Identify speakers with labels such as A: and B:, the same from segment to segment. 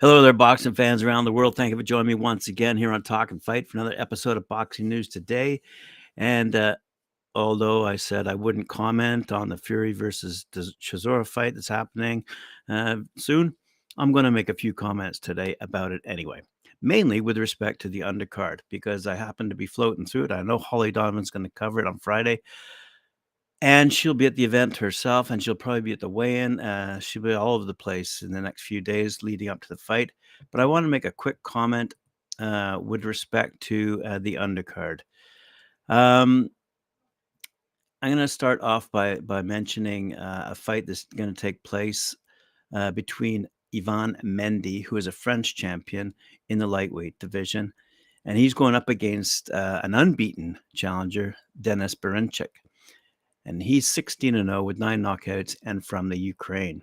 A: Hello there, boxing fans around the world. Thank you for joining me once again here on Talk and Fight for another episode of Boxing News Today. And uh, although I said I wouldn't comment on the Fury versus Chisora fight that's happening uh, soon, I'm going to make a few comments today about it anyway, mainly with respect to the undercard, because I happen to be floating through it. I know Holly Donovan's going to cover it on Friday and she'll be at the event herself and she'll probably be at the weigh-in uh, she'll be all over the place in the next few days leading up to the fight. But i want to make a quick comment uh, with respect to uh, the undercard. Um, i'm going to start off by by mentioning uh, a fight that's going to take place uh, between yvan mendy who is a french champion in the lightweight division and he's going up against uh, an unbeaten challenger dennis berinchyk and he's 16 and 0 with nine knockouts and from the Ukraine.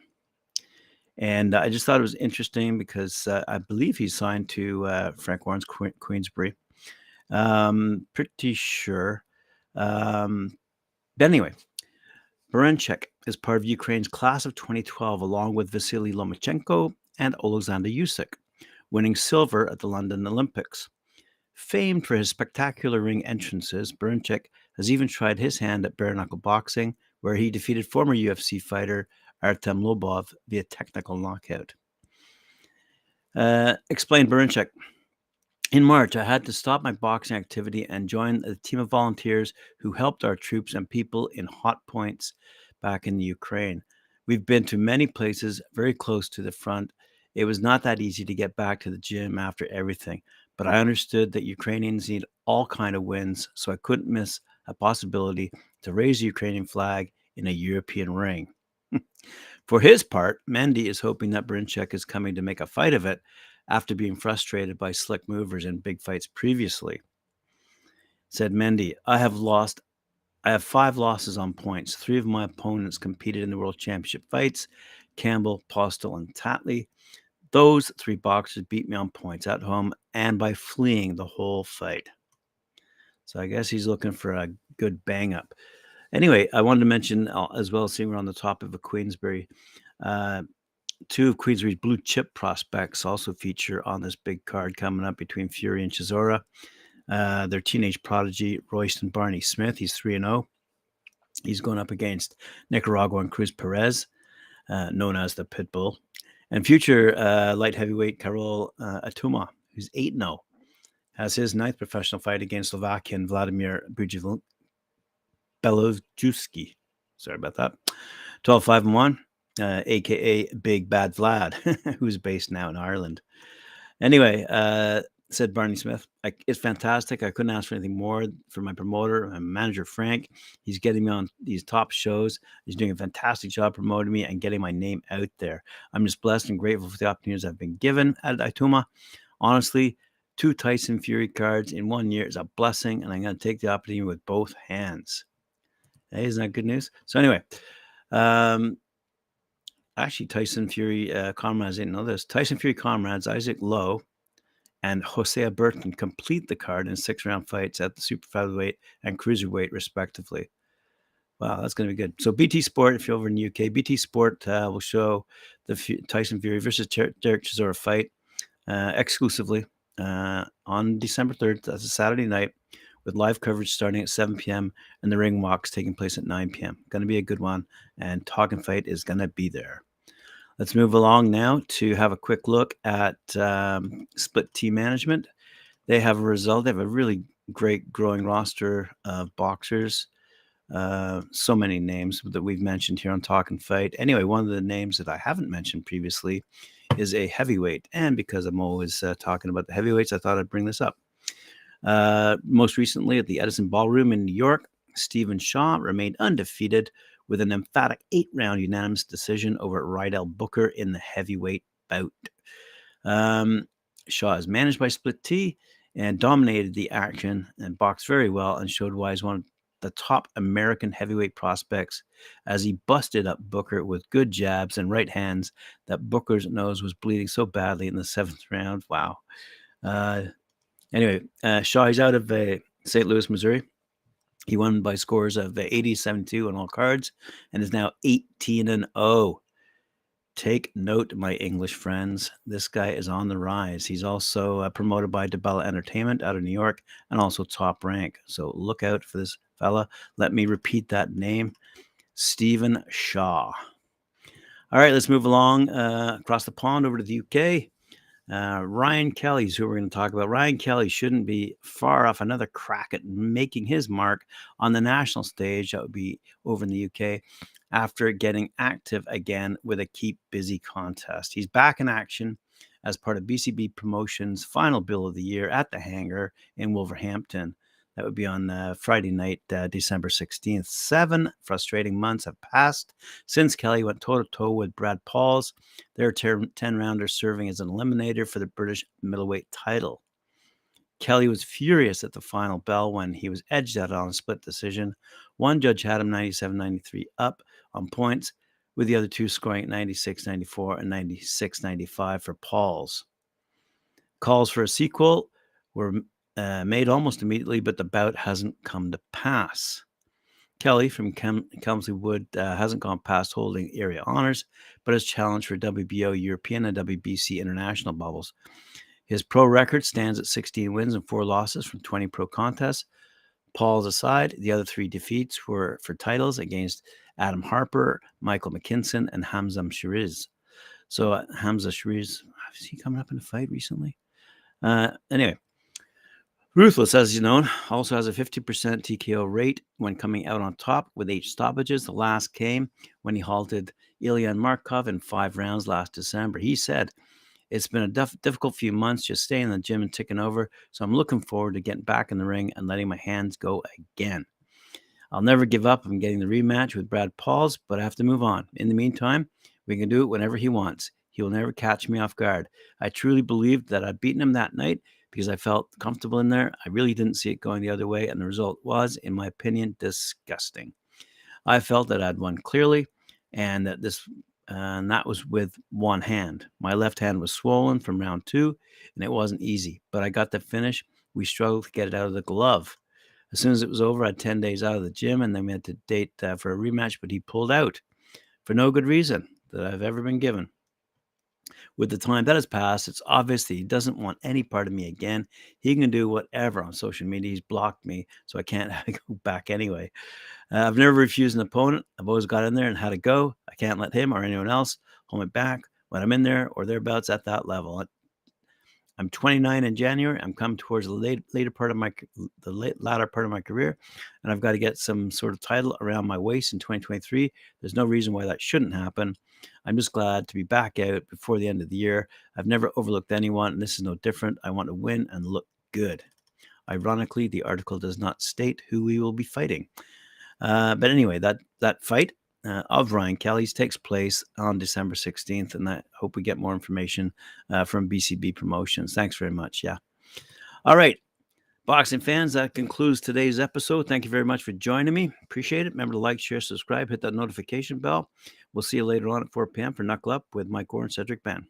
A: And I just thought it was interesting because uh, I believe he's signed to uh, Frank Warren's que- Queensberry. Um, pretty sure. Um, but anyway, Berinchyk is part of Ukraine's class of 2012, along with Vasily Lomachenko and Alexander Usyk, winning silver at the London Olympics. Famed for his spectacular ring entrances, Berinchyk has even tried his hand at bare knuckle boxing, where he defeated former UFC fighter Artem Lobov via technical knockout. Uh, explained Berinchyk. In March, I had to stop my boxing activity and join a team of volunteers who helped our troops and people in hot points back in the Ukraine. We've been to many places very close to the front. It was not that easy to get back to the gym after everything, but I understood that Ukrainians need all kind of wins, so I couldn't miss a possibility to raise the Ukrainian flag in a European ring. For his part, Mendy is hoping that Berinchyk is coming to make a fight of it after being frustrated by slick movers in big fights previously. Said Mendy, I have lost I have five losses on points. Three of my opponents competed in the world championship fights Campbell, Postol, and Tatli. Those three boxers beat me on points at home and by fleeing the whole fight. So I guess he's looking for a good bang up. Anyway, I wanted to mention uh, as well, seeing we're on the top of a Queensberry, uh, two of Queensberry's blue chip prospects also feature on this big card coming up between Fury and Chisora. Uh, their teenage prodigy, Royston Barney Smith, he's 3 0. He's going up against Nicaraguan Cruz Perez, uh, known as the Pitbull, and future uh, light heavyweight Karol uh, Itauma, who's 8 0 has his ninth professional fight against Slovakian Vladimir Belojewski. Sorry about that. 12 5 and 1, uh, aka Big Bad Vlad, who's based now in Ireland. Anyway, uh, said Barney Smith, it's fantastic. I couldn't ask for anything more for my promoter, and manager, Frank. He's getting me on these top shows. He's doing a fantastic job promoting me and getting my name out there. I'm just blessed and grateful for the opportunities I've been given at Itauma. Honestly, two Tyson Fury cards in one year is a blessing, and I'm going to take the opportunity with both hands. Hey, isn't that good news? So anyway, um, actually, Tyson Fury uh, comrades didn't know this. Tyson Fury comrades Isaac Lowe and Hosea Burton complete the card in six round fights at the super featherweight and cruiserweight, respectively. Wow, that's going to be good. So BT Sport, if you're over in the UK, BT Sport uh, will show the F- Tyson Fury versus Derek Chisora fight uh, exclusively uh, on December 3rd. That's a Saturday night with live coverage starting at 7 p.m. and the ring walks taking place at 9 p.m. Going to be a good one, and Talk and Fight is going to be there. Let's move along now to have a quick look at um, Split T Management. They have a result. They have a really great growing roster of boxers. Uh, so many names that we've mentioned here on Talk and Fight. Anyway, one of the names that I haven't mentioned previously is a heavyweight. And because I'm always uh, talking about the heavyweights, I thought I'd bring this up. Uh, most recently at the Edison Ballroom in New York, Stephan Shaw remained undefeated with an emphatic eight round unanimous decision over Rydell Booker in the heavyweight bout. Um, Shaw is managed by Split T and dominated the action and boxed very well and showed why he's one the top American heavyweight prospects as he busted up Booker with good jabs and right hands that Booker's nose was bleeding so badly in the seventh round. Wow. Uh, anyway, uh, Shaw is out of uh, St. Louis, Missouri. He won by scores of 80 72 on all cards and is now 18 and 0. Take note, my English friends. This guy is on the rise. He's also uh, promoted by DiBella Entertainment out of New York and also top rank. So look out for this fella. Let me repeat that name Stephan Shaw. All right, let's move along uh, across the pond over to the UK. Uh, Ryan Kelly's who we're going to talk about. Ryan Kelly shouldn't be far off another crack at making his mark on the national stage. That would be over in the UK after getting active again with a keep busy contest. He's back in action as part of BCB Promotions' final bill of the year at the hangar in Wolverhampton. That would be on uh, Friday night, uh, December 16th. Seven frustrating months have passed since Kelly went toe to toe with Brad Pauls, their 10 rounder serving as an eliminator for the British middleweight title. Kelly was furious at the final bell when he was edged out on a split decision. One judge had him 97 93 up on points, with the other two scoring 96 94 and 96 95 for Pauls. Calls for a sequel were uh, made almost immediately, but the bout hasn't come to pass. Kelly from Kem- Chelmsley Wood uh, hasn't gone past holding area honors, but has challenged for WBO European and WBC international bubbles. His pro record stands at 16 wins and four losses from 20 pro contests. Pauls aside, the other three defeats were for titles against Adam Harper, Michael McKinson, and Hamzah Sheeraz. So uh, Hamzah Sheeraz, is he coming up in a fight recently? Uh, anyway, Ruthless, as you know, also has a 50% TKO rate when coming out on top with eight stoppages. The last came when he halted Ilyan Markov in five rounds last December. He said, It's been a def- difficult few months just staying in the gym and ticking over. So I'm looking forward to getting back in the ring and letting my hands go again. I'll never give up on getting the rematch with Brad Pauls, but I have to move on. In the meantime, we can do it whenever he wants. He will never catch me off guard. I truly believed that I'd beaten him that night because I felt comfortable in there. I really didn't see it going the other way, and the result was, in my opinion, disgusting. I felt that I'd won clearly, and that this and that was with one hand. My left hand was swollen from round two, and it wasn't easy. But I got the finish. We struggled to get it out of the glove. As soon as it was over, I had 10 days out of the gym, and then we had to date uh, for a rematch, but he pulled out for no good reason that I've ever been given. With the time that has passed, it's obvious that he doesn't want any part of me again. He can do whatever on social media. He's blocked me, so I can't go back anyway. Uh, I've never refused an opponent. I've always got in there and had to go. I can't let him or anyone else hold me back when I'm in there or thereabouts at that level. I'm 29 in January. I'm coming towards the late, later part of my the late, latter part of my career, and I've got to get some sort of title around my waist in 2023. There's no reason why that shouldn't happen. I'm just glad to be back out before the end of the year. I've never overlooked anyone, and this is no different. I want to win and look good. Ironically, the article does not state who we will be fighting. Uh, but anyway, that that fight uh, of Ryan Kelly's takes place on December 16th, and I hope we get more information uh, from BCB Promotions. Thanks very much. Yeah. All right. Boxing fans, that concludes today's episode. Thank you very much for joining me. Appreciate it. Remember to like, share, subscribe, hit that notification bell. We'll see you later on at 4 p.m. for Knuckle Up with Mike Gore and Cedric Ben.